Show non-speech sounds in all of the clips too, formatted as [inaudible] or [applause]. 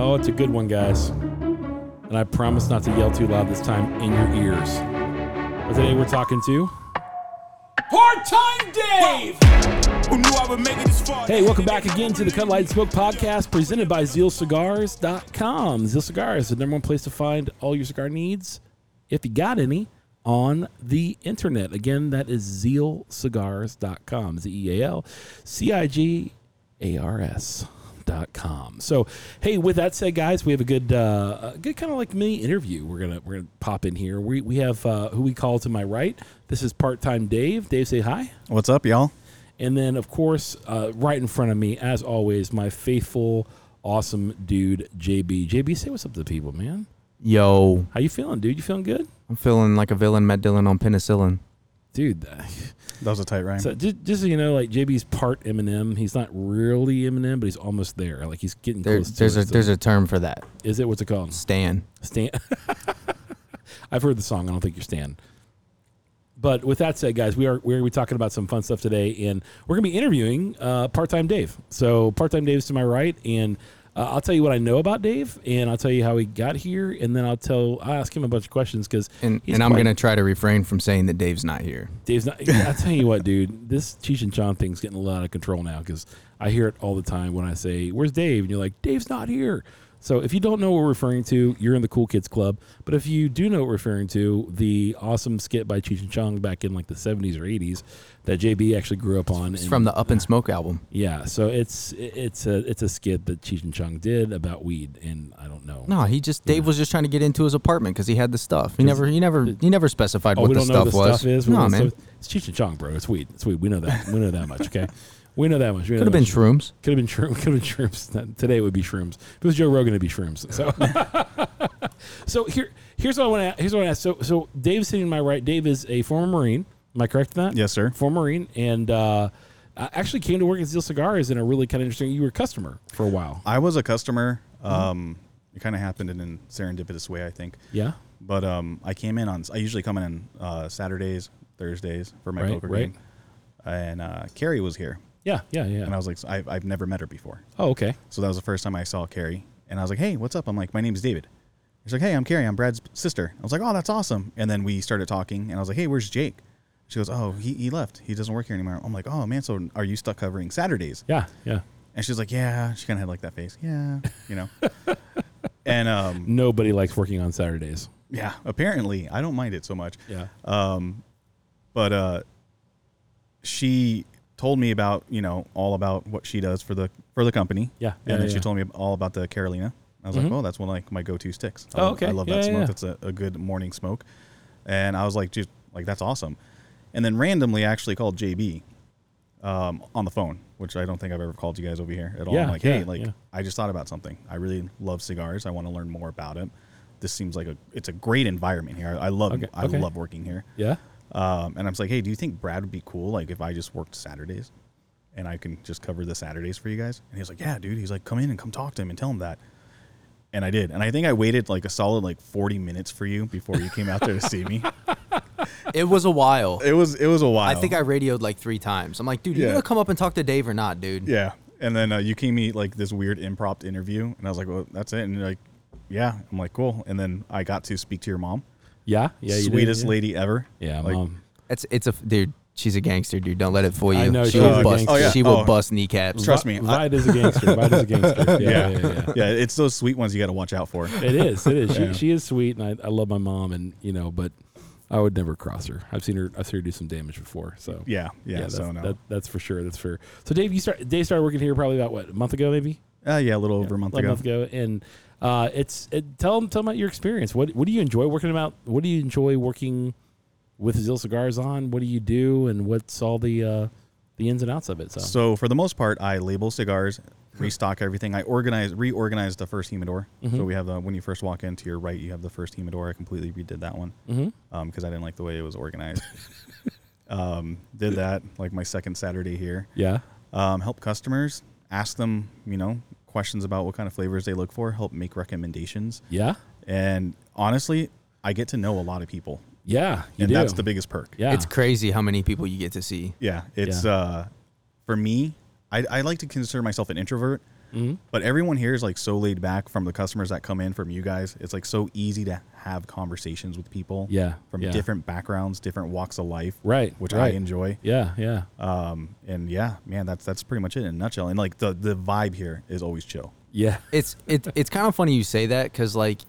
Oh, it's a good one, guys. And I promise not to yell too loud this time in your ears. But today we're talking to. Part-time Dave! Who knew I would make it this far? Hey, welcome back again to the Cut Light and Smoke podcast presented by ZealCigars.com. Zeal Cigars, is the number one place to find all your cigar needs, if you got any, on the internet. Again, that is ZealCigars.com. Z E A L C I G A R S. Dot com. So, hey, with that said, guys, we have a good, uh, a good kind of like mini interview. We're gonna we're gonna pop in here. We we have uh, who we call to my right. This is part time Dave. Dave, say hi. What's up, y'all? And then, of course, uh, right in front of me, as always, my faithful, awesome dude, JB. JB, say what's up to the people, man. Yo, How you feeling, dude? You feeling good, I'm feeling like a villain Matt Dillon on penicillin. Dude? uh, That was a tight rhyme. So just, just so you know, like JB's part Eminem. He's not really Eminem, but he's almost there. Like he's getting There, close. there's to a it. So- there's a term for that. is it what's it called? Stan. Stan. [laughs] I've heard the song. I don't think you're Stan. But with that said, guys, we are we're gonna be talking about some fun stuff today, and we're gonna be interviewing uh, part-time Dave. So part-time Dave's to my right, and uh, I'll tell you what I know about Dave, and I'll tell you how he got here, and then I'll tell I'll ask him a bunch of questions because And and I'm gonna try to refrain from saying that Dave's not here. Dave's not. I'll tell you what, [laughs] dude. This Cheech and Chong thing's getting a lot out of control now because I hear it all the time when I say, "Where's Dave?" and you're like, "Dave's not here." So if you don't know what we're referring to, you're in the cool kids club. But if you do know what we're referring to, the awesome skit by Cheech and Chong back in like the 70s or 80s that JB actually grew up on. It's and- from the Up in Smoke album. yeah. So it's it's a it's a skit that Cheech and Chong did about weed, and I don't know. No, he just Dave was just trying to get into his apartment because he had the stuff. He never he never he never specified Oh, what we the don't know stuff what the was. stuff is. We No man, stuff- It's Cheech and Chong, bro. It's weed. It's weed. We know that. we know that much. Okay. [laughs] We know that much. We know could have been shrooms. Could have been shroom. [laughs] Could have been shrooms. Not- Today it would be shrooms. If it was Joe Rogan, it'd be shrooms. So, [laughs] so here, here's what I want to. Here's what I ask. So, so Dave's sitting to my right. Dave is a former Marine. Am I correct in that? Yes, sir. Former Marine, and uh, I actually came to work at Zeal Cigars in a really kind of interesting. You were a customer for a while. I was a customer. Mm-hmm. Um, it kind of happened in a serendipitous way, I think. Yeah. But um, I came in on. I usually come in on uh, Saturdays, Thursdays for my Right, poker right. game. And uh, Carrie was here, Yeah. Yeah. Yeah. and I was like, I've, I've never met her before, oh, okay. so that was the first time I saw Carrie. And I was like, Hey, what's up? I'm like, my name's David. He's like, Hey, I'm Carrie. I'm Brad's sister. I was like, Oh, that's awesome. And then we started talking, and I was like, Hey, where's Jake? She goes, Oh, he, he left. He doesn't work here anymore. I'm like, Oh man, so are you stuck covering Saturdays? Yeah. Yeah. And she's like, yeah. She kind of had like that face. Yeah, you know. [laughs] and um, Nobody likes working on Saturdays. yeah, apparently I don't mind it so much. Yeah. Um, but uh, she told me about you know all about what she does for the for the company. Yeah, yeah, and then yeah. she told me all about the Carolina. I was Mhm. like, oh, that's one of like my go-to sticks. I Oh, love, okay. I love Yeah, that yeah, smoke. yeah. That's a, a good morning smoke. And I was like, just like that's awesome. And then randomly, I actually called JB um, on the phone, which I don't think I've ever called you guys over here at all. Yeah, I'm like, yeah, hey, like yeah. I just thought about something. I really love cigars. I want to learn more about it. This seems like a it's a great environment here. I, I love Okay, I okay. love working here. Yeah. Um, and I was like, hey, do you think Brad would be cool? Like if I just worked Saturdays and I can just cover the Saturdays for you guys? And he was like, yeah, dude. He's like, come in and come talk to him and tell him that. And I did. And I think I waited like a solid like 40 minutes for you before you came out there to see me. [laughs] It was a while. It was it was a while. I think I radioed like three times. I'm like, dude, you Yeah. gonna come up and talk to Dave or not, dude? Yeah. And then uh, you came me like this weird impromptu interview, and I was like, "Well, that's it." And you're like, "Yeah." I'm like, "Cool." And then I got to speak to your mom, Yeah. Yeah. you did, sweetest yeah. lady ever. Yeah. Like, mom. It's it's a dude. She's a gangster, dude. Don't let it fool you. I know, she she will a bust. gangster. Oh, yeah. She will Oh. bust kneecaps. Trust me, I- Vide is a gangster. Vide is a [laughs] gangster. Yeah, yeah, yeah. yeah. yeah, it's those sweet ones you got to watch out for. It is. It is. [laughs] Yeah. She, she is sweet, and I, I love my mom, and you know, but I would never cross her. I've seen her. I've seen her do some damage before. So Yeah, yeah. that's, so no, that, that's for sure. That's for. So Dave, you start. Dave started working here probably about what a month ago, maybe. uh, yeah, a little over a month Like ago. month ago, and uh, it's it, tell them tell them about your experience. What what do you enjoy working about? What do you enjoy working with Zeal Cigars on? What do you do, and what's all the uh, the ins and outs of it? So, So for the most part, I label cigars, [laughs] restock everything. I organize, reorganize the first humidor. Mm-hmm. So we have the when you first walk in to your right, you have the first humidor. I completely redid that one because I didn't like the way it was organized. [laughs] um, did that like my second Saturday here. yeah, Um, help customers, ask them, you know, questions about what kind of flavors they look for. Help make recommendations. yeah, And honestly, I get to know a lot of people, yeah. You and do. that's the biggest perk. yeah. It's crazy how many people you get to see. Yeah, it's Yeah. uh for me, I, I like to consider myself an introvert, Mm-hmm. But everyone here is like so laid back from the customers that come in from you guys. It's like so easy to have conversations with people. Yeah, From yeah. different backgrounds, different walks of life. Right, Which I enjoy. Yeah, yeah. Um, and yeah, man, that's that's pretty much it in a nutshell. And like the the vibe here is always chill. Yeah. [laughs] It's it, it's kind of funny you say that because like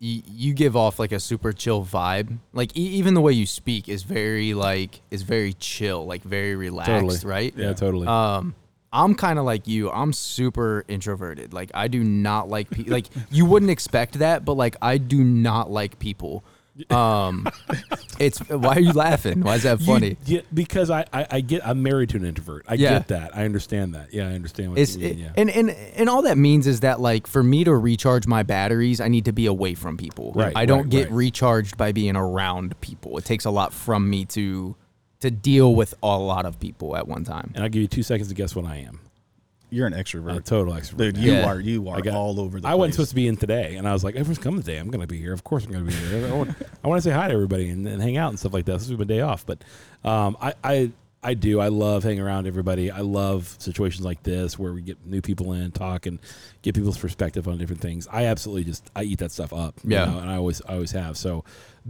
y- you give off like a super chill vibe. Like e- even the way you speak is very like is very chill, like very relaxed, Totally. right? Yeah, totally. Um, I'm kind of like you. I'm super introverted. Like I do not like people. Like you wouldn't expect that, but like I do not like people. [laughs] Um, it's why are you laughing? Why is that You- funny? yeah, because I, I, I get I'm married to an introvert. I Yeah. get that. I understand that. Yeah, I understand what It's you mean. it- yeah. and and and all that means is that like for me to recharge my batteries, I need to be away from people. Right, I don't right, get right. recharged by being around people. It takes a lot from me to to deal with a lot of people at one time. and I'll give you two seconds to guess what I am. You're an extrovert. A total extrovert. Dude, you Yeah. are you are I got- all over the place. I place. wasn't supposed to be in today, and I was like, everyone's coming today. I'm going to be here. Of course, I'm going to be here. I want, I want to say hi to everybody and, and hang out and stuff like that. This is my day off, but um, I, I I do. I love hanging around everybody. I love situations like this where we get new people in, talk, and get people's perspective on different things. I absolutely just I eat that stuff up. you Yeah. know, and I always I always have. So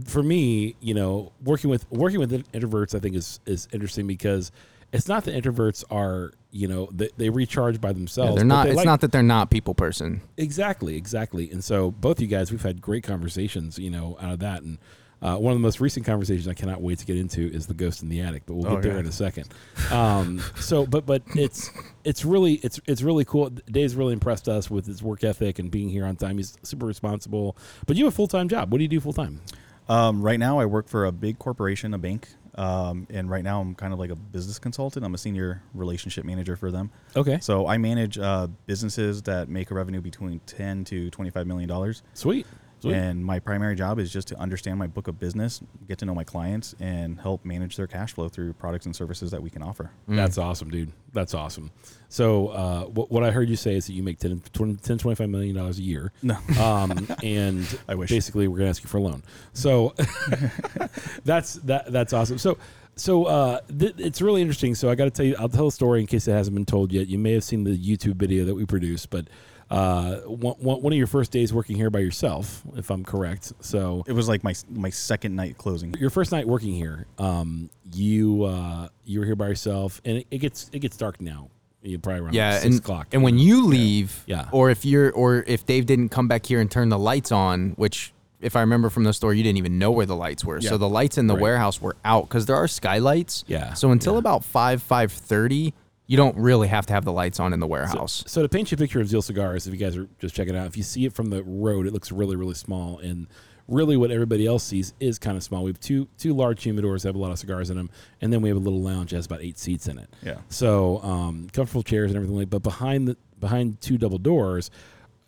for me, you know, working with working with introverts, I think is is interesting because it's not that introverts are you know they, they recharge by themselves. Yeah, they're not. they It's like- not that they're not people person. Exactly, exactly. And so both you guys, we've had great conversations, you know, out of that. And uh, one of the most recent conversations I cannot wait to get into is the ghost in the attic, but we'll get Oh, there yeah. in a second. Um, so, but but it's it's really it's it's really cool. Dave's really impressed us with his work ethic and being here on time. He's super responsible. But you have a full time job. What do you do full time? Um, right now, I work for a big corporation, a bank, um, and right now I'm kind of like a business consultant. I'm a senior relationship manager for them. Okay, So I manage uh, businesses that make a revenue between 10 to 25 million dollars. sweet, sweet. And my primary job is just to understand my book of business, get to know my clients, and help manage their cash flow through products and services that we can offer. That's awesome, dude. That's awesome. So, uh, what, what I heard you say is that you make 10, 20, 10 25 million dollars a year. No. [laughs] Um, and [laughs] I wish. basically we're gonna ask you for a loan. So [laughs] that's that that's awesome. So so uh, th- it's really interesting. So I got to tell you, I'll tell a story in case it hasn't been told yet. You may have seen the YouTube video that we produced, but uh, one, one one of your first days working here by yourself, if I'm correct. So It was like my my second night closing. your first night working here, um, you uh, you were here by yourself, and it, it gets it gets dark now. You probably around Yeah, six and o'clock. and when you leave, Yeah. or if you're or if Dave didn't come back here and turn the lights on, which if I remember from the store, you didn't even know where the lights were. Yeah. So the lights in the Right. warehouse were out because there are skylights. Yeah, So until yeah. about five five thirty, you don't really have to have the lights on in the warehouse. So to paint you a picture of Zeal Cigars, if you guys are just checking it out, if you see it from the road, it looks really, really small. And really what everybody else sees is kind of small. We have two two large humidors that have a lot of cigars in them, and then we have a little lounge that has about eight seats in it. Yeah. So um, comfortable chairs and everything like but behind the behind two double doors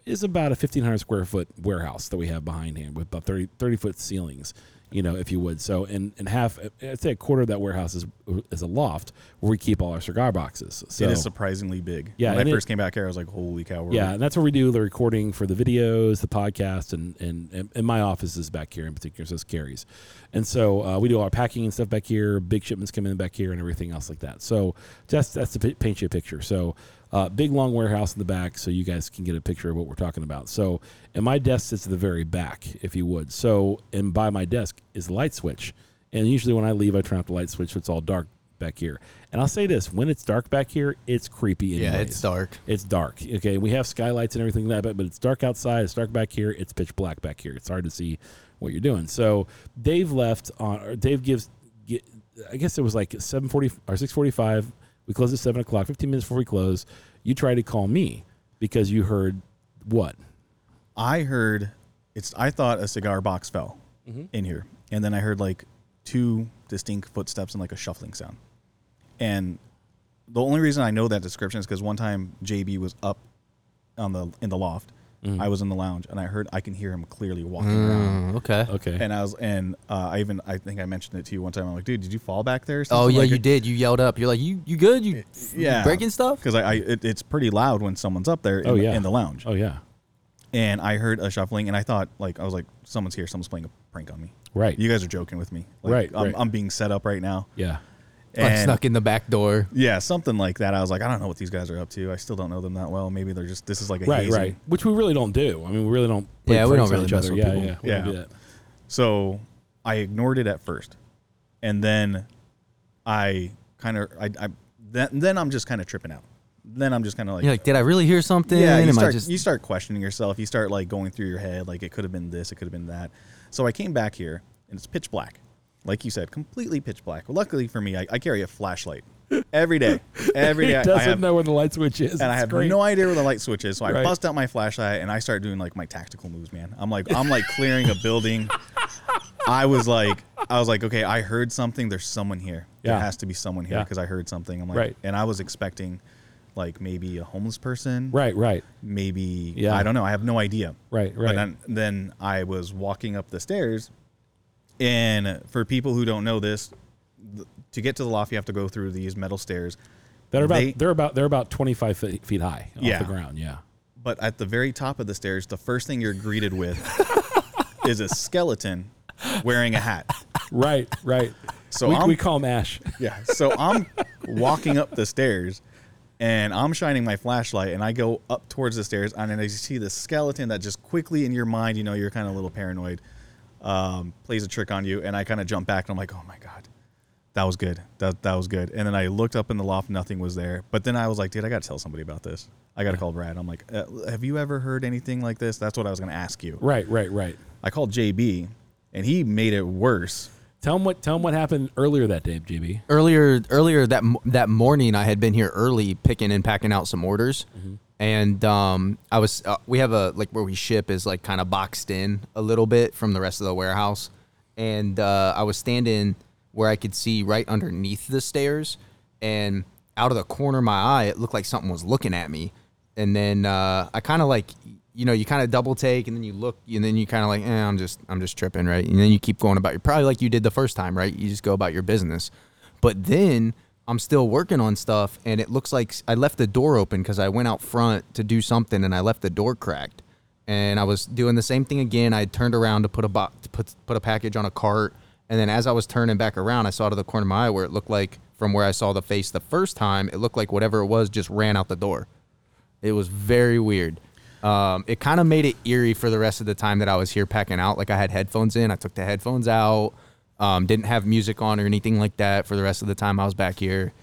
is about a fifteen hundred square foot warehouse that we have behind him with about 30, 30 foot ceilings. You know, if you would. So, and, and half, I'd say a quarter of that warehouse is is a loft where we keep all our cigar boxes. So it is surprisingly big. Yeah, When I it- first came back here, I was like, "Holy cow!" we're- yeah, and that's where we do the recording for the videos, the podcast, and and, and, and my office is back here in particular, so it's Carrie's. And so uh, we do all our packing and stuff back here. Big shipments come in back here, and everything else like that. So that's that's to paint you a picture. So uh, big long warehouse in the back, so you guys can get a picture of what we're talking about. So and my desk sits at the very back, if you would. So and by my desk is the light switch, and usually when I leave, I turn off the light switch, so it's all dark back here. And I'll say this: when it's dark back here, it's creepy. Yeah, it's dark. It's dark. Okay, we have skylights and everything like that, but, it's dark outside. It's dark back here. It's pitch black back here. It's hard to see what you're doing. So Dave left on. Or Dave gives. I guess it was like seven forty or six forty five. We closed at seven o'clock. Fifteen minutes before we close, you try to call me because you heard what? I heard it's. I thought a cigar box fell Mm-hmm. in here, and then I heard like two distinct footsteps and like a shuffling sound. And the only reason I know that description is because one time JB was up on the in the loft. Mm-hmm. I was in the lounge, and I heard I can hear him clearly walking around. Mm, okay. Okay. And I was, and uh, I even, I think I mentioned it to you one time. I'm like, dude, did you fall back there? or Oh yeah, Like, you it- did. You yelled up. You're like, you you good? You Yeah, breaking stuff? because I, I it, it's pretty loud when someone's up there. In, Oh, the- yeah. in the lounge. oh yeah. and I heard a shuffling, and I thought, like, I was like, someone's here, someone's playing a prank on me. Right. You guys are joking with me, like, Right, I'm, right. I'm being set up right now, yeah. Like And- snuck in the back door. Yeah, something like that. I was like, I don't know what these guys are up to. I still don't know them that well. Maybe they're just this is like a Right, hazing. right. Which we really don't do. I mean, we really don't. play Yeah, we don't pranks on really each mess other. with Yeah, people. yeah, we Yeah. don't that. So I ignored it at first, and then I kind of I, I then then I'm just kind of tripping out. Then I'm just kind of like, You're like, did I really hear something? yeah, you Am start just you start questioning yourself. You start like going through your head, like it could have been this, it could have been that. So I came back here, and it's pitch black, like you said, completely pitch black. luckily for me, I, I carry a flashlight every day. [laughs] Every day, He I- I doesn't have, know where the light switch is. and I have great. no idea where the light switch is. So I Right. bust out my flashlight and I start doing like my tactical moves, man. I'm like I'm like clearing a building. [laughs] I was like I was like, okay, I heard something. There's someone here. Yeah. There has to be someone here Yeah. because I heard something. I'm like, Right. and I was expecting like maybe a homeless person, Right, right, Maybe Yeah. I don't know. I have no idea. right, But right. then, then I was walking up the stairs, and for people who don't know this, th- to get to the loft, you have to go through these metal stairs. they're about they- they're about they're about twenty five feet, feet high off Yeah. the ground. Yeah. But at the very top of the stairs, the first thing you're greeted with [laughs] is a skeleton wearing a hat. Right, right. So we, we call him Ash. Yeah. So I'm walking up the stairs and I'm shining my flashlight and I go up towards the stairs and then I see the skeleton that just quickly in your mind, you know, you're kind of a little paranoid, um, plays a trick on you. And I kind of jump back and I'm like, oh my God, that was good. That, that was good. And then I looked up in the loft, nothing was there. But then I was like, dude, I got to tell somebody about this. I got to call Brad. I'm like, uh, have you ever heard anything like this? That's what I was going to ask you. Right, right, right. I called JB and he made it worse. Tell him what tell him what happened earlier that day, JB. earlier earlier that that morning I had been here early picking and packing out some orders. And um, I was uh, we have a like where we ship is like kind of boxed in a little bit from the rest of the warehouse. And uh, I was standing where I could see right underneath the stairs and out of the corner of my eye it looked like something was looking at me. And then uh, I kind of like you know, you kind of double take and then you look and then you kind of like, eh, I'm just I'm just tripping, right? And then you keep going about your probably like you did the first time, right? You just go about your business. But then I'm still working on stuff and it looks like I left the door open because I went out front to do something and I left the door cracked. And I was doing the same thing again. I turned around to put a bo- to put put a package on a cart, and then as I was turning back around, I saw to the corner of my eye where it looked like from where I saw the face the first time, it looked like whatever it was just ran out the door. It was very weird. Um, it kind of made it eerie for the rest of the time that I was here packing out. Like I had headphones in, I took the headphones out, um, didn't have music on or anything like that for the rest of the time I was back here.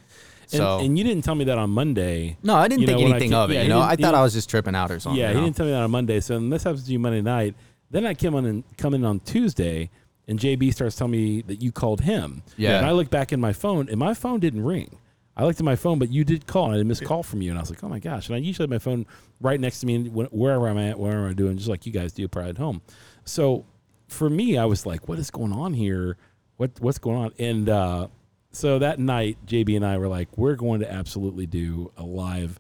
And, So and you didn't tell me that on Monday. no, I didn't you think know, I anything of it. yeah, you know, I thought I was just tripping out or something. Yeah, you he know? didn't tell me that on Monday. So this happens to you Monday night, then I came on and come in on Tuesday, and JB starts telling me that you called him. Yeah. And I look back in my phone, and my phone didn't ring. I looked at my phone, but you did call, and I had a missed call from you, and I was like, "Oh my gosh!" And I usually have my phone right next to me, and wh- wherever I'm at, wherever I'm doing, just like you guys do, probably at home. So for me, I was like, "What is going on here? What what's going on?" And uh, so that night, JB and I were like, "We're going to absolutely do a live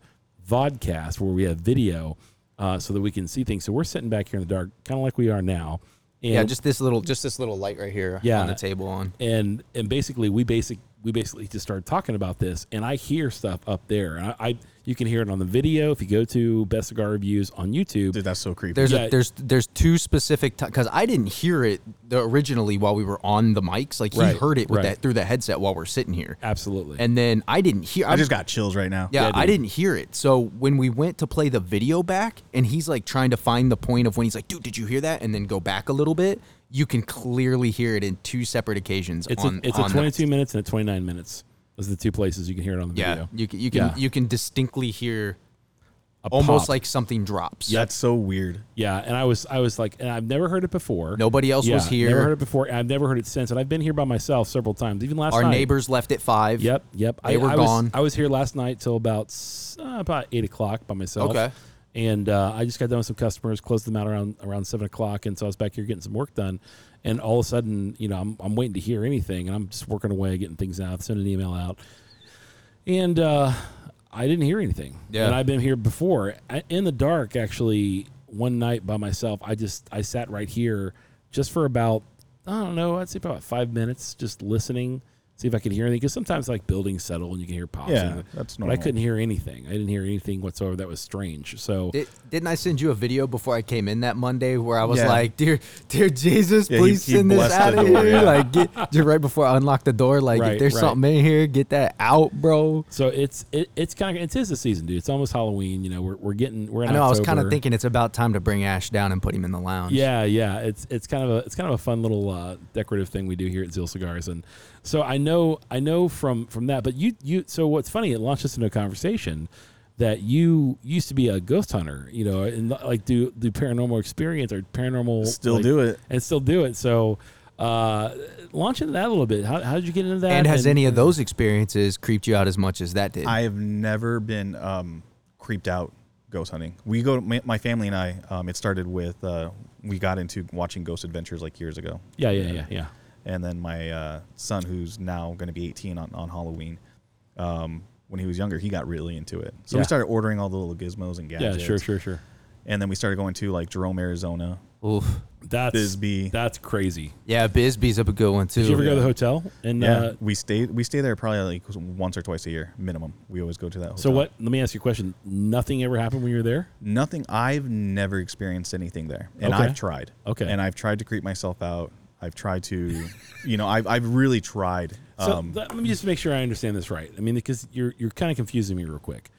vodcast where we have video, uh, so that we can see things." So we're sitting back here in the dark, kind of like we are now. And yeah, just this little, just this little light right here Yeah. on the table on. and and basically we basic we basically just started talking about this and i hear stuff up there and I, I you can hear it on the video if you go to best cigar reviews on youtube Dude, that's so creepy. There's Yeah. a, there's there's two specific because I didn't hear it originally while we were on the mics. Like he Right, heard it with right. that through the headset while we're sitting here, absolutely and then I didn't hear. I just got chills right now. Yeah, Yeah, I dude. didn't hear it. So when we went to play the video back, and he's like trying to find the point of when he's like, "Dude, did you hear that?" and then go back a little bit, you can clearly hear it in two separate occasions. it's on, a it's on a the- 22 minutes and a 29 minutes those are the two places you can hear it on the yeah, video you can you can Yeah. you can distinctly hear A almost pop. like something drops. Yeah, That's so weird. yeah and i was i was like and i've never heard it before Nobody else yeah, was here. never heard it before and i've never heard it since and i've been here by myself several times even last Our night neighbors left at five. Yep, yep. They I, were I was, gone. I was here last night till about uh, about eight o'clock by myself. Okay. And uh, I just got done with some customers, closed them out around around seven o'clock, and so I was back here getting some work done. And all of a sudden, you know, I'm, I'm waiting to hear anything, and I'm just working away, getting things out, sending an email out, and uh, I didn't hear anything. Yeah. And I've been here before I, in the dark. Actually, one night by myself, I just I sat right here just for about I don't know, I'd say about five minutes, just listening see if I could hear anything. Because sometimes like buildings settle and you can hear pops. Yeah, and- that's But I couldn't hear anything. I didn't hear anything whatsoever that was strange. So Did, didn't I send you a video before I came in that Monday where I was Yeah. like, "Dear, dear Jesus, Yeah, please he send this out of door, here!" yeah. Like, get, just right before I unlock the door, like, Right, if there's right. something in here, get that out, bro. so it's it, it's kind of it is the season, dude. It's almost Halloween. You know, we're, we're getting we're in I know. I was kind of thinking it's about time to bring Ash down and put him in the lounge. Yeah, yeah. It's it's kind of a it's kind of a fun little uh, decorative thing we do here at Zeal Cigars, and so I know I know from from that. But you you so what's funny? It launched us into a conversation that you used to be a ghost hunter, you know, and like do do paranormal experience or paranormal Still like, do it. and still do it. So uh, launch into that a little bit. How how did you get into that? And has any of those experiences creeped you out as much as that did? I have never been um, creeped out ghost hunting. We go, my, my family and I. Um, it started with uh, we got into watching Ghost Adventures like years ago, Yeah, yeah, yeah, yeah. And then my uh, son, who's now going to be 18 on, on Halloween, um, when he was younger, he got really into it. So Yeah. we started ordering all the little gizmos and gadgets. Yeah, sure, sure, sure. And then we started going to like Jerome, Arizona, Oof. That's Bisbee. That's crazy. Yeah, Bisbee's up a good one too. Did you ever go to the hotel? And yeah, uh, we stay we stay there probably like once or twice a year minimum. We always go to that. Hotel. so what? Let me ask you a question. Nothing ever happened when you were there. Nothing. I've never experienced anything there, and Okay. I've tried. Okay. And I've tried to creep myself out. I've tried to, you know, I've I've really tried. So Um, that- let me just make sure I understand this right. I mean, because you're you're kind of confusing me real quick.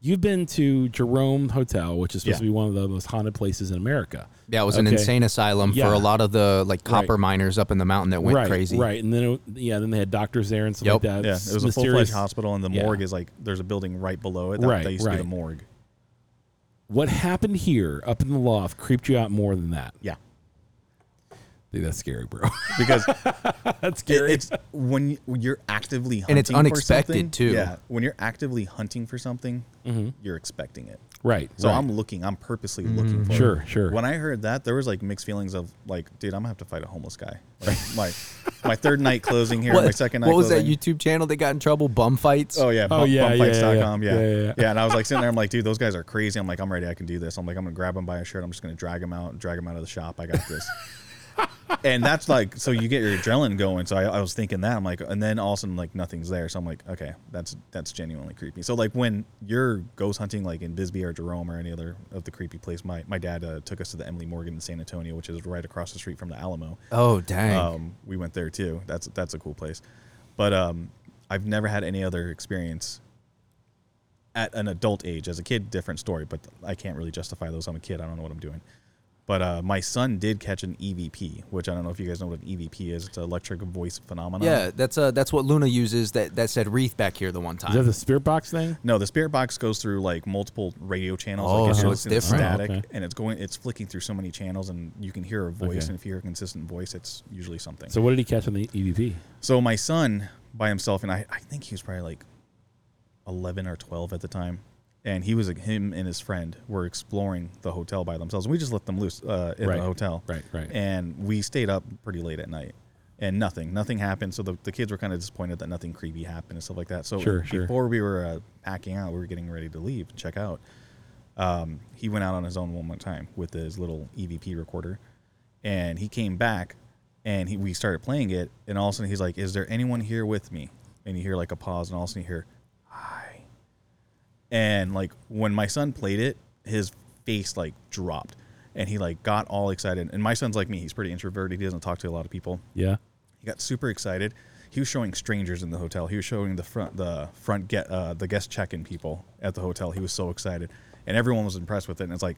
You've been to Jerome Hotel, which is supposed Yeah. to be one of the most haunted places in America. Yeah, it was an insane asylum Yeah. for a lot of the like copper Right. miners up in the mountain that went right, crazy. right, and then it, yeah, then they had doctors there and stuff Yep. like that. yeah, it was a full mysterious. fledged hospital, and the Yeah. morgue is like there's a building right below it. That, Right, that used to be the morgue. What happened here up in the loft creeped you out more than that? Yeah, Dude, that's scary, bro. [laughs] because [laughs] that's it- scary. it's when you- when you're actively hunting And it's for unexpected, something- too. Yeah, when you're actively hunting for something, mm-hmm. you're expecting it. right. So right. I'm looking. I'm purposely looking mm, for. Sure, it. sure. Sure. When I heard that, there was like mixed feelings of like, dude, I'm gonna have to fight a homeless guy. Like [laughs] my my third night closing here, What, my second night. what was that closing. YouTube channel that got in trouble? Bum fights. Oh yeah, Oh, bump, yeah, yeah, bumfights.com. yeah. Yeah. Yeah, Yeah, yeah, yeah. And I was like sitting there, I'm like, dude, those guys are crazy. I'm like, I'm ready. I can do this. I'm like, I'm gonna grab him by a shirt. I'm just gonna drag him out, drag them out of the shop. I got this. And that's like, so you get your adrenaline going. So I, I was thinking that I'm like, and then all of a sudden like nothing's there. So I'm like, okay, that's that's genuinely creepy. So like when you're ghost hunting like in Bisbee or Jerome or any other of the creepy place, my my dad uh, took us to the Emily Morgan in San Antonio, which is right across the street from the Alamo. Oh dang. Um, we went there too. That's that's a cool place. But um, I've never had any other experience at an adult age. As a kid, different story. But I can't really justify those. I'm a kid. I don't know what I'm doing. But uh, my son did catch an EVP, which I don't know if you guys know what an EVP is. It's an electric voice phenomenon. yeah, that's uh that's what Luna uses. That that said wreath back here the one time. is that the spirit box thing? No, the spirit box goes through like multiple radio channels. Oh, like so it's it's different. Static, Oh, okay. and it's going. It's flicking through so many channels, and you can hear a voice. Okay. And if you hear a consistent voice, it's usually something. So what did he catch on the E EVP? So my son by himself, and I, I think he was probably like eleven or twelve at the time, and he was him and his friend were exploring the hotel by themselves. And We just let them loose uh, in Right. the hotel, Right, right. And we stayed up pretty late at night, and nothing, nothing happened. So the, the kids were kind of disappointed that nothing creepy happened and stuff like that. So Sure, sure. before we were uh, packing out, we were getting ready to leave, and check out. Um, he went out on his own one more time with his little EVP recorder, and he came back, and he, we started playing it, and all of a sudden he's like, "Is there anyone here with me?" And you hear like a pause, and all of a sudden you hear, and like when my son played it, his face like dropped, and he like got all excited. And my son's like me; he's pretty introverted. He doesn't talk to a lot of people. Yeah. He got super excited. He was showing strangers in the hotel. He was showing the front the front get uh, the guest check-in people at the hotel. He was so excited, and everyone was impressed with it. And it's like,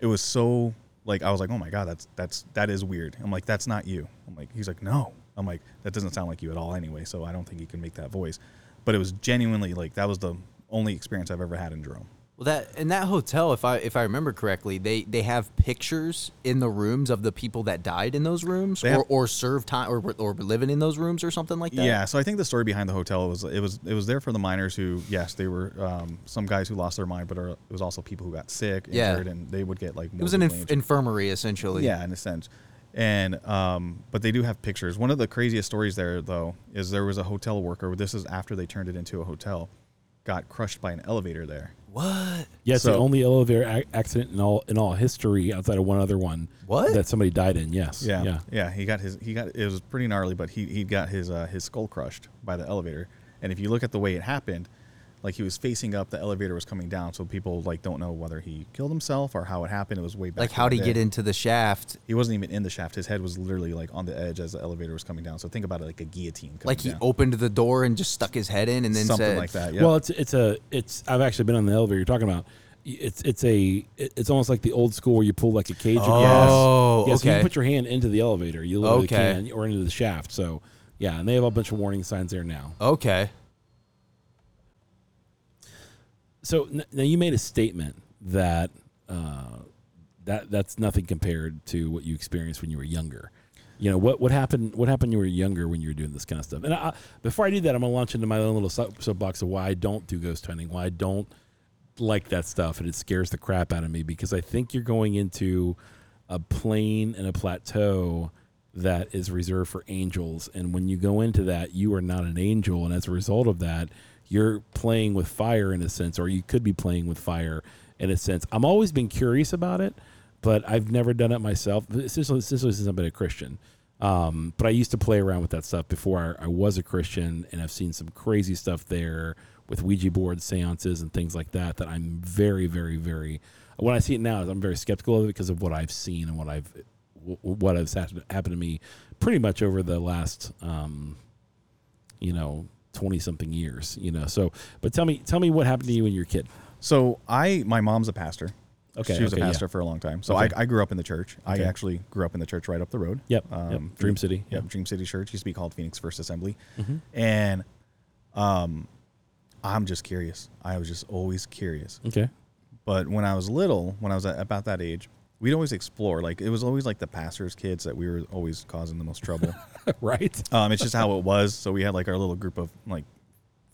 it was so like I was like, oh my god, that's that's that is weird. I'm like, that's not you. I'm like, he's like, no. I'm like, that doesn't sound like you at all anyway. So I don't think he can make that voice. But it was genuinely like that was the only experience I've ever had in Jerome. Well, that in that hotel, if I if I remember correctly, they they have pictures in the rooms of the people that died in those rooms, or or served time, or or were living in those rooms, or something like that. Yeah, so I think the story behind the hotel was it was it was there for the miners who yes they were um, some guys who lost their mind, but are, it was also people who got sick, Yeah. and they would get like it was an inf- infirmary essentially. Yeah, in a sense. And um, but they do have pictures. One of the craziest stories there though is there was a hotel worker. This is after they turned it into a hotel, got crushed by an elevator there. What? Yeah, it's the So- only elevator ac- accident in all in all history outside of one other one. What? that somebody died in? Yes. Yeah, Yeah. yeah. He got his. He got. It was pretty gnarly, but he he got his uh, his skull crushed by the elevator. And if you look at the way it happened, like he was facing up, the elevator was coming down. So people like don't know whether he killed himself or how it happened. It was way back. Like how'd the he get into the shaft? He wasn't even in the shaft. His head was literally like on the edge as the elevator was coming down. So think about it like a guillotine. Coming Like he down. opened the door and just stuck his head in and then said. something said, like that. Yeah. Well, it's it's a it's. I've actually been on the elevator you're talking about. It's it's a it's almost like the old school where you pull like a cage. Oh, across. Oh, yeah, so you can put your hand into the elevator. You literally Okay. can, or into the shaft. So yeah, and they have a bunch of warning signs there now. Okay. So now you made a statement that uh, that that's nothing compared to what you experienced when you were younger. You know what what happened? What happened when you were younger when you were doing this kind of stuff? And I, before I do that, I'm gonna launch into my own little soap- soapbox of why I don't do ghost hunting, why I don't like that stuff, and it scares the crap out of me because I think you're going into a plane and a plateau that is reserved for angels, and when you go into that, you are not an angel, and as a result of that, you're playing with fire in a sense, or you could be playing with fire in a sense. I'm always been curious about it, but I've never done it myself. Essentially, essentially since I've been a Christian. Um, but I used to play around with that stuff before I, I was a Christian, and I've seen some crazy stuff there with Ouija boards, seances, and things like that. That I'm very, very, very. When I see it now, I'm very skeptical of it because of what I've seen and what I've what has happened to me pretty much over the last, um, you know, twenty something years. You know, so but tell me, tell me what happened to you and your kid. So I, my mom's a pastor. Okay, she was okay, a yeah. pastor for a long time. So Okay. I, I grew up in the church. I actually grew up in the church right up the road. Yep, Um, yep. Dream City, Yep. yeah. Dream City Church used to be called Phoenix First Assembly. Mm-hmm. And, um, I'm just curious. I was just always curious. Okay, But when I was little, when I was at about that age, we'd always explore. Like it was always like the pastor's kids that we were always causing the most trouble. [laughs] right. Um, it's just how it was. So we had like our little group of like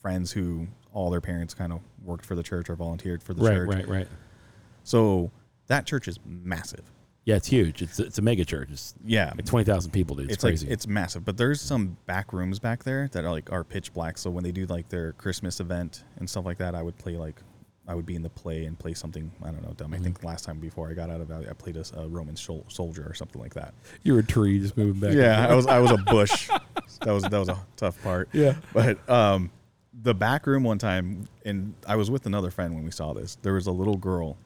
friends who all their parents kind of worked for the church or volunteered for the Right, church. right, right. So that church is massive. Yeah, it's huge. It's it's a mega church. It's Yeah, like twenty thousand people, dude. It's, it's crazy. like it's massive. But there's some back rooms back there that are like are pitch black. So when they do like their Christmas event and stuff like that, I would play like I would be in the play and play something I don't know dumb. I Mm-hmm. think last time before I got out of I played a, a Roman shol- soldier or something like that. you were a tree just moving back. Yeah, I was I was a bush. [laughs] that was that was a tough part. Yeah. But um the back room one time and I was with another friend when we saw this. There was a little girl.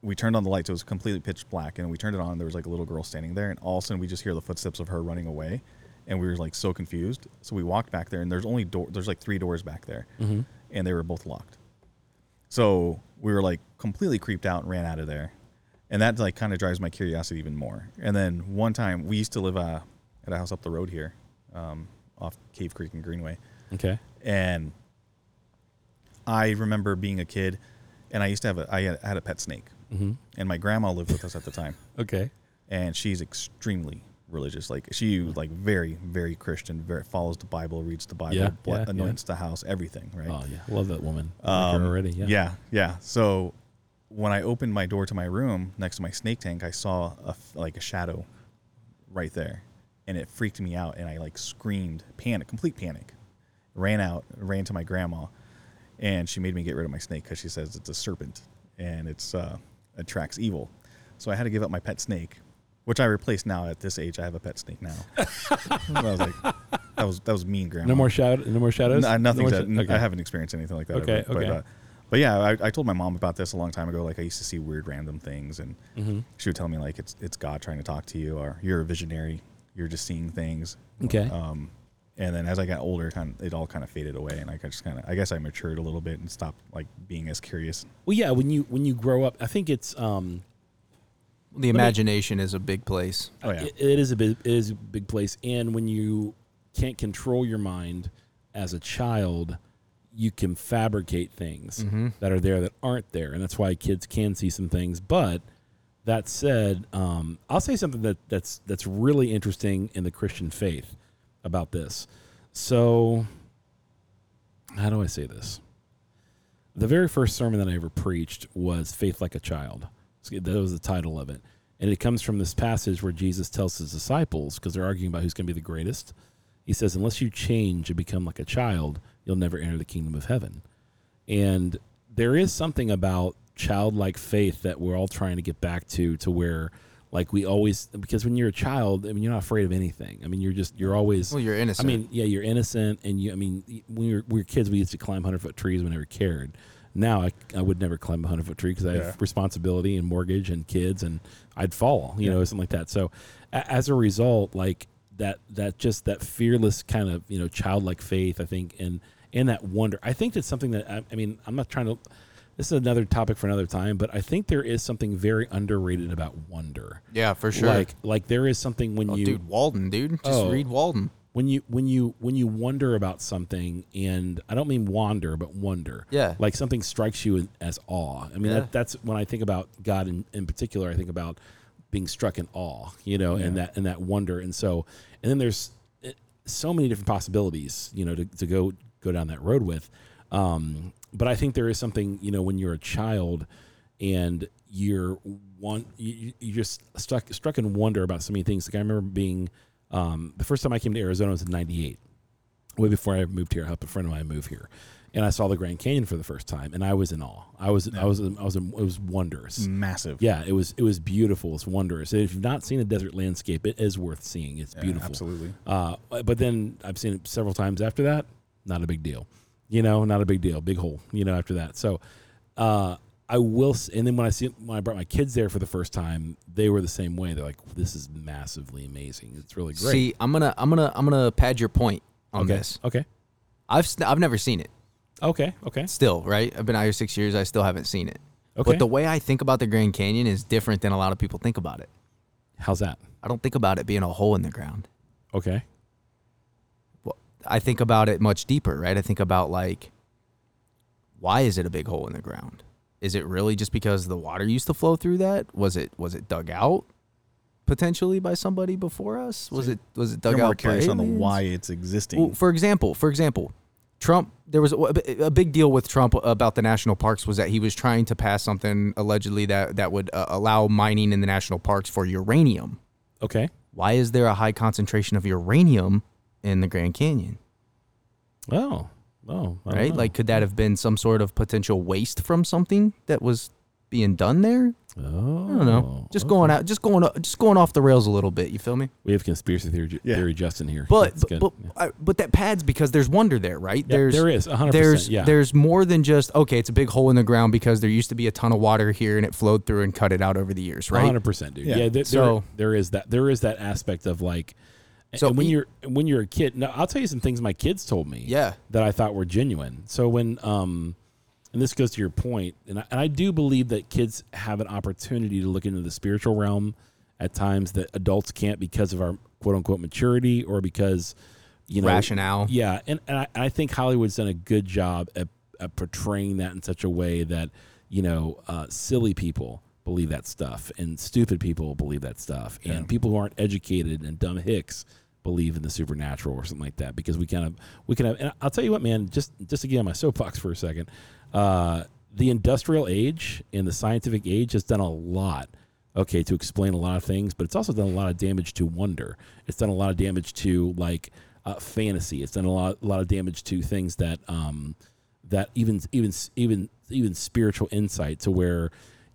We turned on the lights, it was completely pitch black, and we turned it on, And there was like a little girl standing there, and all of a sudden we just hear the footsteps of her running away. And we were like so confused. So we walked back there and there's only door there's like three doors back there. And they were both locked. So we were like completely creeped out and ran out of there. And that like kind of drives my curiosity even more. And then one time we used to live uh, at a house up the road here, um, off Cave Creek and Greenway. Okay. And I remember being a kid, and I used to have a I had, had a pet snake, Mm-hmm. and my grandma lived with us at the time, [laughs] Okay. and she's extremely religious. Like she like very very Christian, very follows the Bible, reads the Bible, Yeah, ble- yeah, yeah. anoints the house, everything. Right. Oh yeah, love that woman. Um, already. Yeah. yeah, yeah. So when I opened my door to my room next to my snake tank, I saw a like a shadow right there, and it freaked me out, and I like screamed, panic, complete panic, ran out, ran to my grandma, and she made me get rid of my snake because she says it's a serpent and it's uh, attracts evil. So I had to give up my pet snake, which I replaced now at this age. I have a pet snake now. [laughs] I was like, that was that was mean, grandma. No more shadow. No more shadows. No, nothing. No to, more sha- I haven't experienced anything like that. Okay, ever, but, okay. uh, but yeah, I, I told my mom about this a long time ago. Like I used to see weird random things, and Mm-hmm. she would tell me like it's it's God trying to talk to you, or you're a visionary, you're just seeing things. Okay. Um, and then as I got older, kind of, it all kind of faded away, and I just kind of I guess I matured a little bit and stopped like being as curious. Well, yeah. When you when you grow up, I think it's um, The imagination is a big place. Oh yeah, it, it is a big it is a big place, and when you can't control your mind as a child, you can fabricate things that are there that aren't there, and that's why kids can see some things. But that said, um, I'll say something that that's that's really interesting in the Christian faith about this. So, how do I say this? The very first sermon that I ever preached was "Faith Like a Child." That was the title of it, and it comes from this passage where Jesus tells his disciples because they're arguing about who's going to be the greatest. He says, "Unless you change and become like a child, you'll never enter the kingdom of heaven." and there is something about childlike faith that we're all trying to get back to, to where like we always because when you're a child, I mean, you're not afraid of anything. I mean, you're just you're always. Well, you're innocent. I mean, yeah, you're innocent, and you. I mean, when we were, we were kids, we used to climb hundred foot trees. We never cared. Now I, I would never climb a hundred foot tree because I Yeah. have responsibility and mortgage and kids, and I'd fall, you Yeah. know, something like that. So, a, as a result, like that, that just that fearless kind of you know childlike faith, I think, and and that wonder. I think that's something that I, I mean, I'm not trying to. This is another topic for another time, but I think there is something very underrated about wonder. yeah, for sure. Like, like there is something when oh, you dude, Walden, dude, just Oh. read Walden. When you when you when you wonder about something and i don't mean wander but wonder. Yeah. like something strikes you as awe. I mean Yeah. that, that's when i think about god in, in particular i think about being struck in awe you know and that and that wonder. And so and then there's eh, so many different possibilities you know to, to go go down that road with. Um but i think there is something you know when you're a child and you're one you, you- you're just struck struck in wonder about so many things. Like i remember being um, the first time i came to arizona was in 98 way before i moved here i helped a friend of mine move here and i saw the grand canyon for the first time and i was in awe i was i was i was in, it was wondrous Massive. yeah it was it was beautiful it's wondrous and if you've not seen a desert landscape it is worth seeing it's Yeah, beautiful Absolutely. uh, but then I've seen it several times after that. Not a big deal, you know. Not a big deal. Big hole, you know. After that, so uh, I will. And then when I see when I brought my kids there for the first time, they were the same way. They're like, "This is massively amazing. It's really great." See, I'm gonna, I'm gonna, I'm gonna pad your point on okay, this. okay, I've, I've never seen it. okay, okay, Still, right? I've been out here six years. I still haven't seen it. okay. But the way I think about the Grand Canyon is different than a lot of people think about it. How's that? I don't think about it being a hole in the ground. Okay, Well, I think about it much deeper, right? I think about like, why is it a big hole in the ground? Is it really just because the water used to flow through that? Was it was it dug out potentially by somebody before us? Was it was it dug They're more out? by curious on the why it's existing. Well, for example, for example, Trump. There was a, a big deal with Trump about the national parks was that he was trying to pass something allegedly that that would uh, allow mining in the national parks for uranium. okay. Why is there a high concentration of uranium in the Grand Canyon? Oh, oh, I Right? know. Like, could that have been some sort of potential waste from something that was being done there? oh, I don't know. Oh, just going out, just going, just going off the rails a little bit. You feel me? We have conspiracy theory, Yeah. theory Justin here. But That's but but, Yeah. I, but that pads because there's wonder there, right? Yeah, there's there is, 100%, There's yeah. there's more than just okay. It's a big hole in the ground because there used to be a ton of water here and it flowed through and cut it out over the years, right? hundred percent, dude. Yeah. Yeah, there, So- there, there is that. There is that aspect of like, So so when e- you're when you're a kid. Now, I'll tell you some things my kids told me. Yeah. that I thought were genuine. So when um, and this goes to your point, and I, and I do believe that kids have an opportunity to look into the spiritual realm at times that adults can't because of our quote unquote maturity or because you know Rationale. Yeah, and, and I, I think Hollywood's done a good job at, at portraying that in such a way that you know uh, silly people believe that stuff and stupid people believe that stuff and people who aren't educated and dumb hicks believe in the supernatural or something like that because we kind of we can have and I'll tell you what man just just to get on my soapbox for a second uh, the industrial age and the scientific age has done a lot okay to explain a lot of things but it's also done a lot of damage to wonder. It's done a lot of damage to like uh, fantasy. It's done a lot a lot of damage to things that um that even even even even spiritual insight to where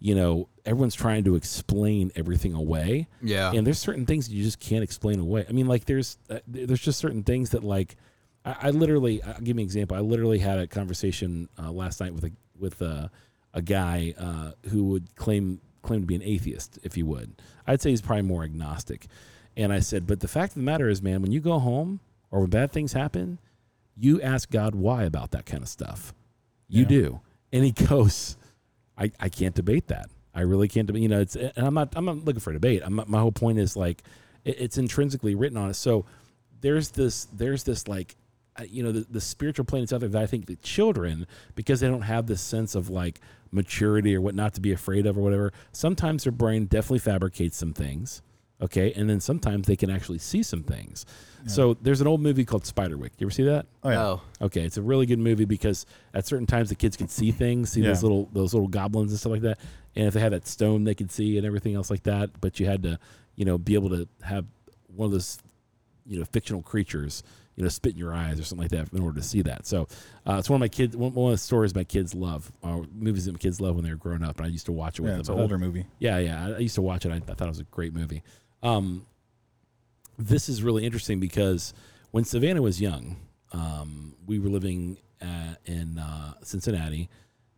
you know everyone's trying to explain everything away Yeah. and there's certain things you just can't explain away i mean like there's uh, there's just certain things that like i, I literally i'll give you an example i literally had a conversation uh, last night with a with a, a guy uh, who would claim claim to be an atheist if you would i'd say he's probably more agnostic and i said but the fact of the matter is man when you go home or when bad things happen you ask God why about that kind of stuff. You Yeah. do. And he goes, I, I can't debate that. I really can't debate. You know, it's, and I'm not, I'm not looking for a debate. I'm my whole point is like, it, it's intrinsically written on it. So there's this, there's this like, uh, you know, the, the spiritual plane that's out there that I think the children, because they don't have this sense of like maturity or what not to be afraid of or whatever, sometimes their brain definitely fabricates some things. Okay. And then sometimes they can actually see some things. So there's an old movie called Spiderwick. You ever see that? oh yeah. Oh. Okay, it's a really good movie because at certain times the kids could see things, see those little those little goblins and stuff like that. And if they had that stone, they could see and everything else like that. But you had to, you know, be able to have one of those, you know, fictional creatures you know spit in your eyes or something like that in order to see that. So uh, it's one of my kids one, one of the stories my kids love, or movies that my kids love when they were growing up, and I used to watch it with Yeah, them. it's an older movie. yeah, yeah. I, I used to watch it. I, I thought it was a great movie. Um, this is really interesting because when Savannah was young, um, we were living uh, in uh, Cincinnati,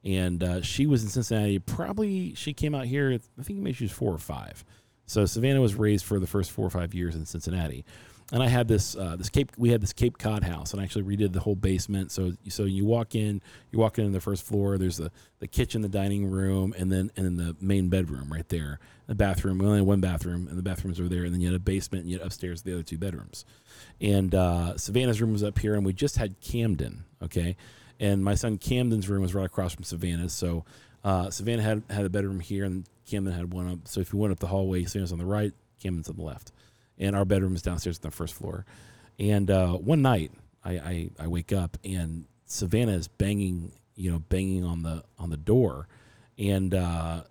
and uh, she was in Cincinnati. Probably she came out here. I think maybe she was four or five. So Savannah was raised for the first four or five years in Cincinnati. And I had this uh, this Cape. We had this Cape Cod house, and I actually redid the whole basement. So so you walk in, you walk in the first floor. There's the, the kitchen, the dining room, and then and then the main bedroom right there. The bathroom. We only had one bathroom, and the bathrooms were there. And then you had a basement, and you had upstairs the other two bedrooms. And uh, Savannah's room was up here, and we just had Camden. Okay, and my son Camden's room was right across from Savannah's. So uh, Savannah had had a bedroom here, and Camden had one up. So if you went up the hallway, Savannah's on the right, Camden's on the left, and our bedroom is downstairs on the first floor. And uh, one night, I, I I wake up and Savannah is banging, you know, banging on the on the door, and uh,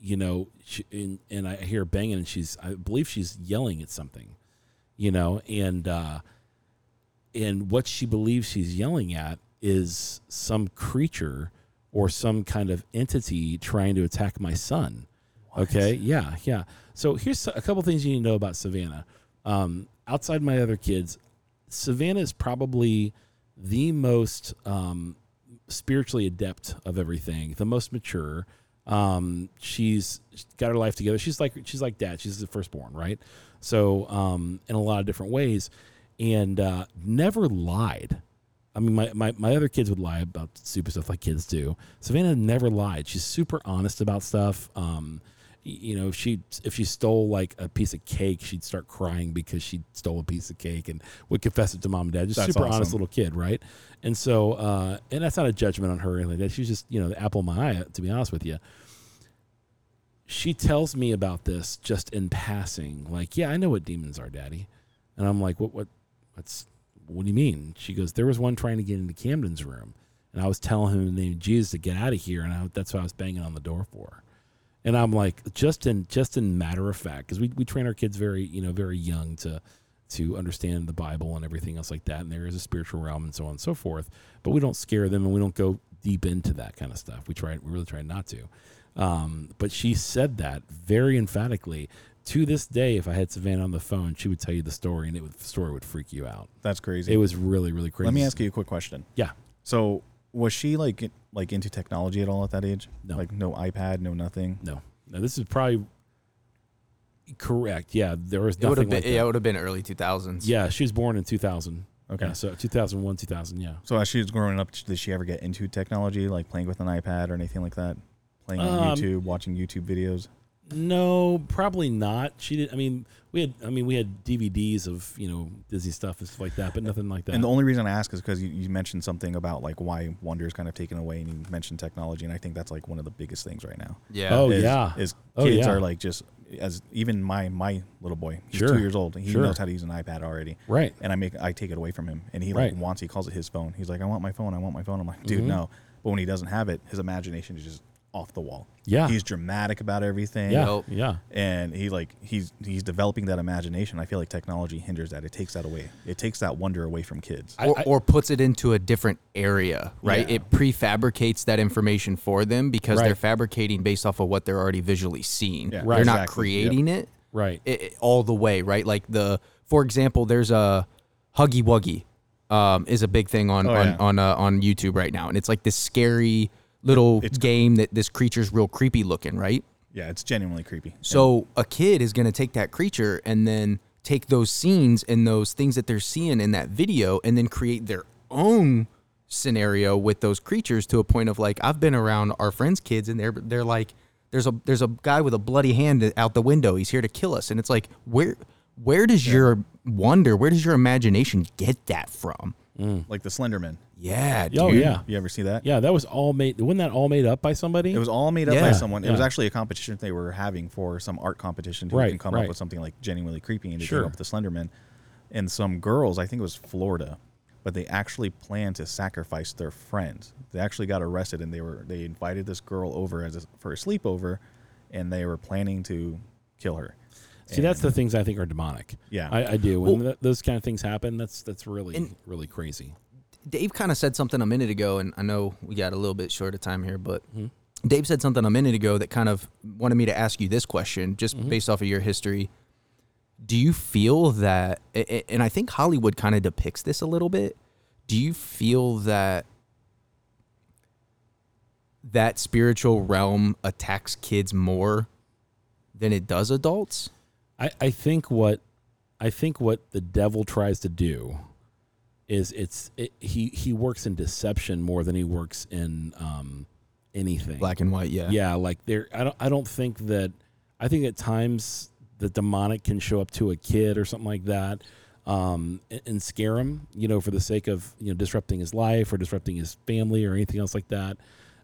you know, she, and, and I hear her banging, and she's I believe she's yelling at something, you know, and uh, and what she believes she's yelling at is some creature or some kind of entity trying to attack my son. Okay, yeah, yeah. So here's a couple things you need to know about Savannah. Um, outside my other kids, Savannah is probably the most um, spiritually adept of everything, the most mature. Um, she's got her life together. She's like she's like dad. She's the firstborn, right? So um, in a lot of different ways, and uh, never lied. I mean, my, my, my other kids would lie about stupid stuff like kids do. Savannah never lied. She's super honest about stuff. Um, you know, if she if she stole like a piece of cake, she'd start crying because she stole a piece of cake and would confess it to mom and dad. Just That's super honest little kid, right? And so, uh, and that's not a judgment on her or anything like that. She's just you know the apple of my eye, to be honest with you. She tells me about this just in passing, like, "Yeah, I know what demons are, Daddy," and I'm like, "What? What? What's? What do you mean?" She goes, "There was one trying to get into Camden's room, and I was telling him the name of Jesus to get out of here, and I, that's what I was banging on the door for." And I'm like, just in just in matter of fact, because we, we train our kids very you know very young to to understand the Bible and everything else like that, and there is a spiritual realm and so on and so forth. But we don't scare them, and we don't go deep into that kind of stuff. We try we really try not to. Um, but she said that very emphatically. To this day, if I had Savannah on the phone, she would tell you the story, and it would, the story would freak you out. That's crazy. It was really, really crazy. Let me ask you a quick question. Yeah. So was she like like into technology at all at that age? No. Like no iPad, no nothing. No. No, this is probably correct. Yeah, there was It would nothing have been like that. yeah, it would have been early 2000s. Yeah, she was born in 2000. Okay. Yeah, so 2001, 2000, yeah. So as she was growing up, did she ever get into technology, like playing with an iPad or anything like that? Playing on Um, YouTube, watching YouTube videos. No, probably not. She did. I mean, we had. I mean, we had DVDs of you know Disney stuff and stuff like that, but nothing like that. And the only reason I ask is because you, you mentioned something about like why wonder is kind of taken away, and you mentioned technology, and I think that's like one of the biggest things right now. Yeah. Oh, is, yeah. is Oh, kids yeah. are like just as even my my little boy, he's Sure. two years old, and he Sure. knows how to use an iPad already. right. and I make I take it away from him, and he like Right. wants he calls it his phone. He's like, I want my phone, I want my phone. I'm like, dude, Mhm. no. But when he doesn't have it, his imagination is just off the wall. Yeah. he's dramatic about everything. Yeah. Nope. Yeah. and he like he's he's developing that imagination. I feel like technology hinders that. It takes that away. It takes that wonder away from kids. Or, I- or puts it into a different area, right? Yeah. It prefabricates that information for them because Right. they're fabricating based off of what they're already visually seeing. Yeah. They're Right. not Exactly. creating it, Right. it, it- all the way, right? Like the, for example, there's a Huggy Wuggy, um, is a big thing on Oh, on yeah. on, uh, on YouTube right now, and it's like this scary little It's- game that this creature's real creepy looking, right? Yeah, it's genuinely creepy. So a kid is going to take that creature and then take those scenes and those things that they're seeing in that video and then create their own scenario with those creatures to a point of like I've been around our friends' kids and they're they're like there's a there's a guy with a bloody hand out the window. He's here to kill us and it's like where where does your wonder, where does your imagination get that from? Mm. like the Slenderman. Yeah, oh, dude. Oh yeah. You ever see that? Yeah. That was all made. Wasn't that all made up by somebody? It was all made up by Yeah. someone. It was actually a competition they were having for some art competition to Right, even come right. up with something like genuinely creepy and they Sure. came up with the Slenderman. And some girls, I think it was Florida, but they actually planned to sacrifice their friends. They actually got arrested and they were they invited this girl over as a, for a sleepover, and they were planning to kill her. See, that's the things I think are demonic. Yeah. I, I do. When Well- th- those kind of things happen, that's that's really really crazy. Dave kind of said something a minute ago, and I know we got a little bit short of time here, but Mm-hmm. Dave said something a minute ago that kind of wanted me to ask you this question, just Mm-hmm. based off of your history. Do you feel that, a- a- and I think Hollywood kind of depicts this a little bit. Do you feel that that spiritual realm attacks kids more than it does adults? I, I think what I think what the devil tries to do is it's it, he he works in deception more than he works in um, anything. Black and white, yeah. yeah, like there. I don't I don't think that. I think at times the demonic can show up to a kid or something like that. Um, and, and scare him, you know, for the sake of you know disrupting his life or disrupting his family or anything else like that.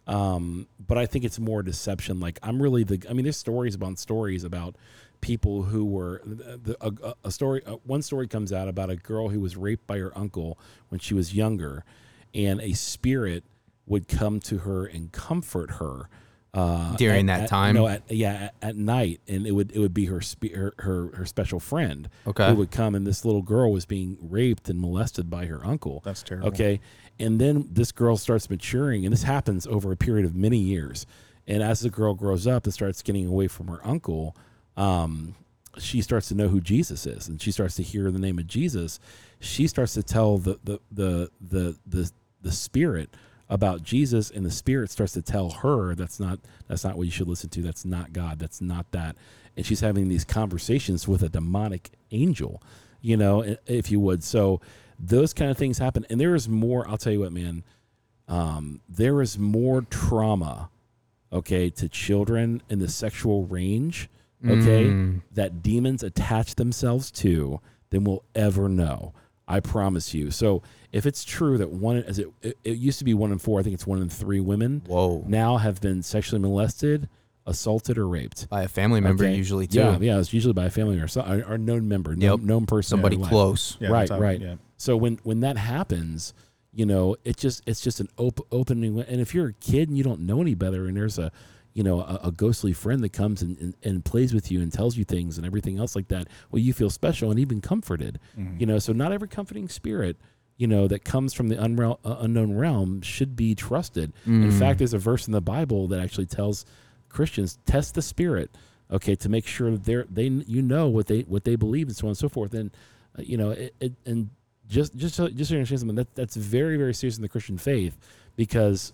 Um, but I think it's more deception. Like I'm really the. I mean, there's stories about stories about people who were the, a, a- a story. Uh, one story comes out about a girl who was raped by her uncle when she was younger, and a spirit would come to her and comfort her uh, During at- that at- time? No, at, yeah, at, at night, and it would it would be her spe- her, her her special friend. Okay. who would come, and this little girl was being raped and molested by her uncle. That's terrible. Okay, and then this girl starts maturing, and this happens over a period of many years. And as the girl grows up and starts getting away from her uncle, um, she starts to know who Jesus is, and she starts to hear the name of Jesus. She starts to tell the the the the the, the spirit about Jesus, and the spirit starts to tell her that's not that's not what you should listen to. That's not God. That's not that. And she's having these conversations with a demonic angel, you know, if you would. So those kind of things happen, and there is more. I'll tell you what, man. Um, there is more trauma, okay, to children in the sexual range, okay, Mm. that demons attach themselves to than we'll ever know. I promise you. So if it's true that one, as it, it, it used to be one in four, I think it's one in three women Whoa. now have been sexually molested, assaulted, or raped. By a family member, Okay? usually, too. Yeah, yeah, it's usually by a family or, so, or, or known member, known, Yep. known person, Somebody their close. Yeah, right, how- right. yeah. So when when that happens, you know, it just it's just an op- opening. And if you're a kid and you don't know any better, and there's a you know a, a ghostly friend that comes and, and, and plays with you and tells you things and everything else like that, well, you feel special and even comforted. You know, so not every comforting spirit. You know that comes from the unreal, uh, unknown realm should be trusted. In fact, there's a verse in the Bible that actually tells Christians test the spirit, okay, to make sure that they're they you know what they what they believe and so on and so forth. And uh, you know, it, it, and just just so, just so you understand something that that's very very serious in the Christian faith because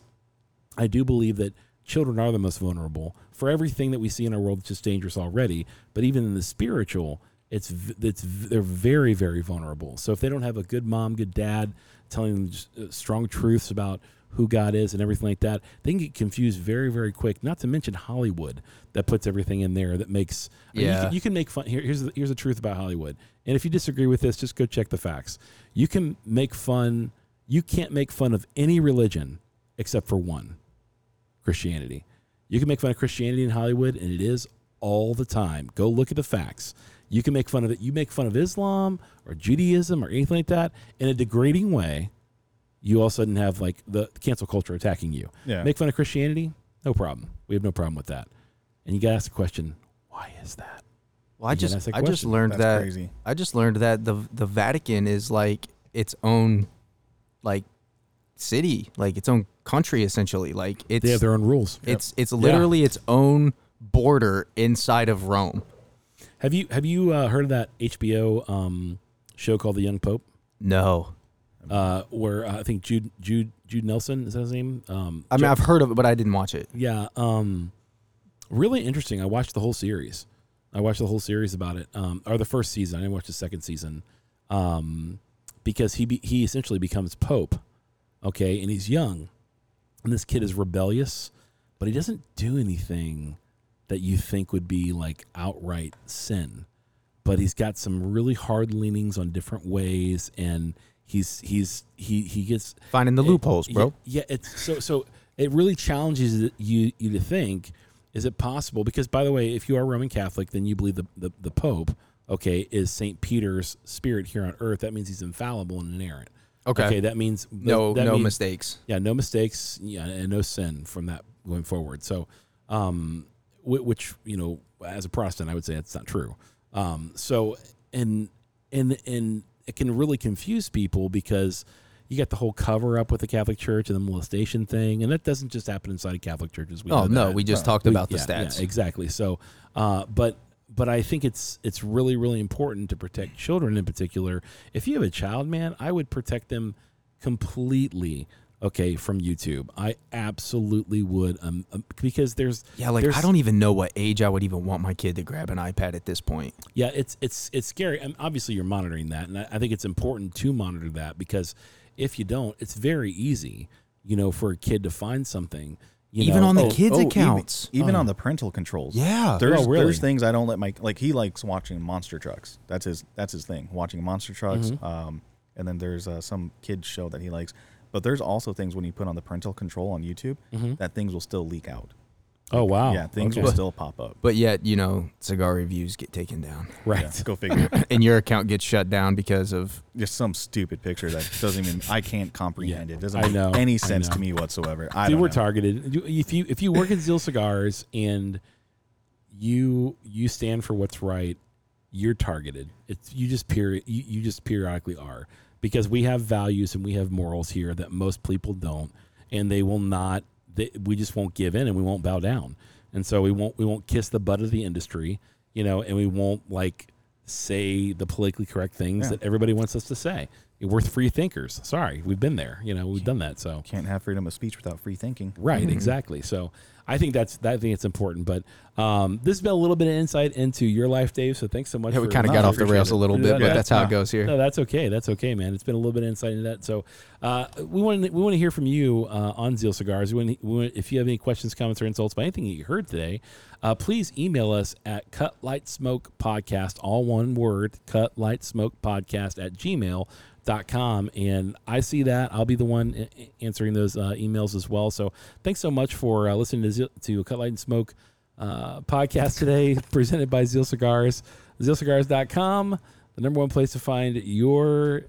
I do believe that children are the most vulnerable for everything that we see in our world. It's just dangerous already, but even in the spiritual, it's it's they're very very vulnerable. So if they don't have a good mom, good dad telling them uh, strong truths about who God is and everything like that, they can get confused very very quick. Not to mention Hollywood that puts everything in there that makes I mean, you Yeah. can- you can make fun. Here, here's the, here's the truth about Hollywood. And if you disagree with this, just go check the facts. You can make fun. You can't make fun of any religion except for one, Christianity. You can make fun of Christianity in Hollywood, and it is all the time. Go look at the facts. You can make fun of it. You make fun of Islam or Judaism or anything like that in a degrading way. You all of a sudden have like the cancel culture attacking you. Yeah. Make fun of Christianity, no problem. We have no problem with that. And you got to ask the question, why is that? Well, I just ask that I just learned That's that crazy. I just learned that the the Vatican is like its own like city, like its own country essentially. Like it's They have their own rules. it's it's literally its own border inside of Rome. Have you have you uh, heard of that HBO um, show called The Young Pope? No. Uh, where uh, I think Jude Jude Jude Nelson is that his name? Um, I mean, I've heard of it, but I didn't watch it. yeah, um, really interesting. I watched the whole series. I watched the whole series about it, um, or the first season. I didn't watch the second season, um, because he be, he essentially becomes pope, okay, and he's young, and this kid is rebellious, but he doesn't do anything that you think would be like outright sin, but he's got some really hard leanings on different ways, and he's he's he he gets Finding the it- loopholes, bro. Yeah, yeah, it's so so it really challenges you you to think: Is it possible? Because by the way, if you are Roman Catholic, then you believe the the, the Pope, okay, is Saint Peter's spirit here on earth. That means he's infallible and inerrant. Okay. that means No, that no means- mistakes. Yeah, no mistakes. Yeah, and no sin from that going forward. So, um, which you know, as a Protestant, I would say that's not true. Um, so and and and it can really confuse people because you got the whole cover up with the Catholic Church and the molestation thing, and that doesn't just happen inside of Catholic churches. We Oh no, that. we just talked We- about the yeah, yeah, stats. exactly. So, uh, but but I think it's it's really really important to protect children in particular. If you have a child, man, I would protect them completely. Okay, from YouTube, I absolutely would. Um, um, because there's Yeah, like there's, I don't even know what age I would even want my kid to grab an iPad at this point. Yeah, it's it's it's scary. And obviously, you're monitoring that, and I, I think it's important to monitor that because if you don't, it's very easy, you know, for a kid to find something. You Even know, on the oh, kids' even- accounts. even, Oh. on the parental controls. Yeah. there's Oh, really? there's things I don't let my like. He likes watching monster trucks. That's his that's his thing. Watching monster trucks. Mm-hmm. Um, and then there's uh, some kids show that he likes. But there's also things when you put on the parental control on YouTube that things will still leak out. Oh wow, Yeah, things Okay. will still pop up. But yet, you know, cigar reviews get taken down. [laughs] right. Yeah, go figure. [laughs] and your account gets shut down because of Just some stupid picture that doesn't even I can't comprehend. Yeah, it doesn't I make know, any I sense know. to me whatsoever. I See, don't we're know. targeted. If you if you work at Zeal Cigars and you you stand for what's right, you're targeted. It's you just period you, you just periodically are because we have values and we have morals here that most people don't, and they will not. They, we just won't give in and we won't bow down, and so we won't we won't kiss the butt of the industry, you know, and we won't like say the politically correct things Yeah. that everybody wants us to say. We're free thinkers. Sorry, we've been there. You know, we've done that. So Can't have freedom of speech without free thinking. Right, [laughs] exactly. So I think that's I think it's important. But um, this has been a little bit of insight into your life, Dave. So thanks so much. yeah, we kind of got off the rails it. a little bit, Yeah, but that's how yeah. it goes here. No, that's okay. That's okay, man. It's been a little bit of insight into that. So uh, we want to, we want to hear from you uh, on Zeal Cigars. We want, if you have any questions, comments, or insults about anything that you heard today, uh, please email us at Cut Light Smoke Podcast, all one word, Cut Light Smoke Podcast at gmail dot com and i see that i'll be the one answering those uh, emails as well so thanks so much for uh, listening to, Zeal, to cut light and smoke uh, podcast today [laughs] presented by zeal cigars zealcigars.com the number one place to find your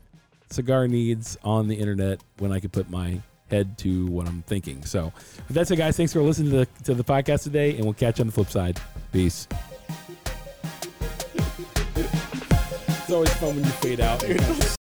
cigar needs on the internet when I could put my head to what I'm thinking. So, with that said, guys, thanks for listening to the, to the podcast today, and we'll catch you on the flip side. Peace. it's always fun when you fade out. [laughs]